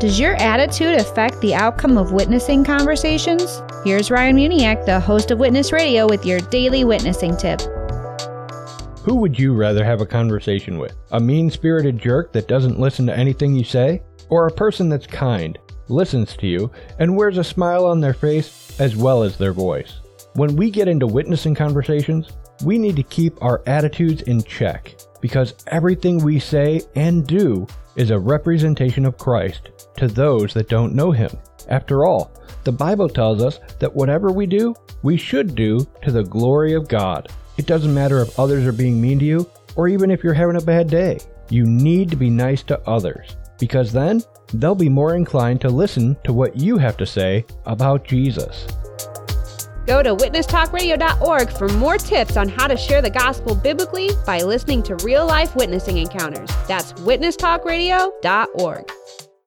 Does your attitude affect the outcome of witnessing conversations? Here's Ryan Muniak, the host of Witness Radio, with your daily witnessing tip. Who would you rather have a conversation with? A mean spirited jerk that doesn't listen to anything you say? Or a person that's kind, listens to you, and wears a smile on their face as well as their voice? When we get into witnessing conversations, we need to keep our attitudes in check because everything we say and do is a representation of Christ to those that don't know Him. After all, the Bible tells us that whatever we do, we should do to the glory of God. It doesn't matter if others are being mean to you or even if you're having a bad day. You need to be nice to others because then they'll be more inclined to listen to what you have to say about Jesus. Go to witnesstalkradio.org for more tips on how to share the gospel biblically by listening to real life witnessing encounters. That's witnesstalkradio.org.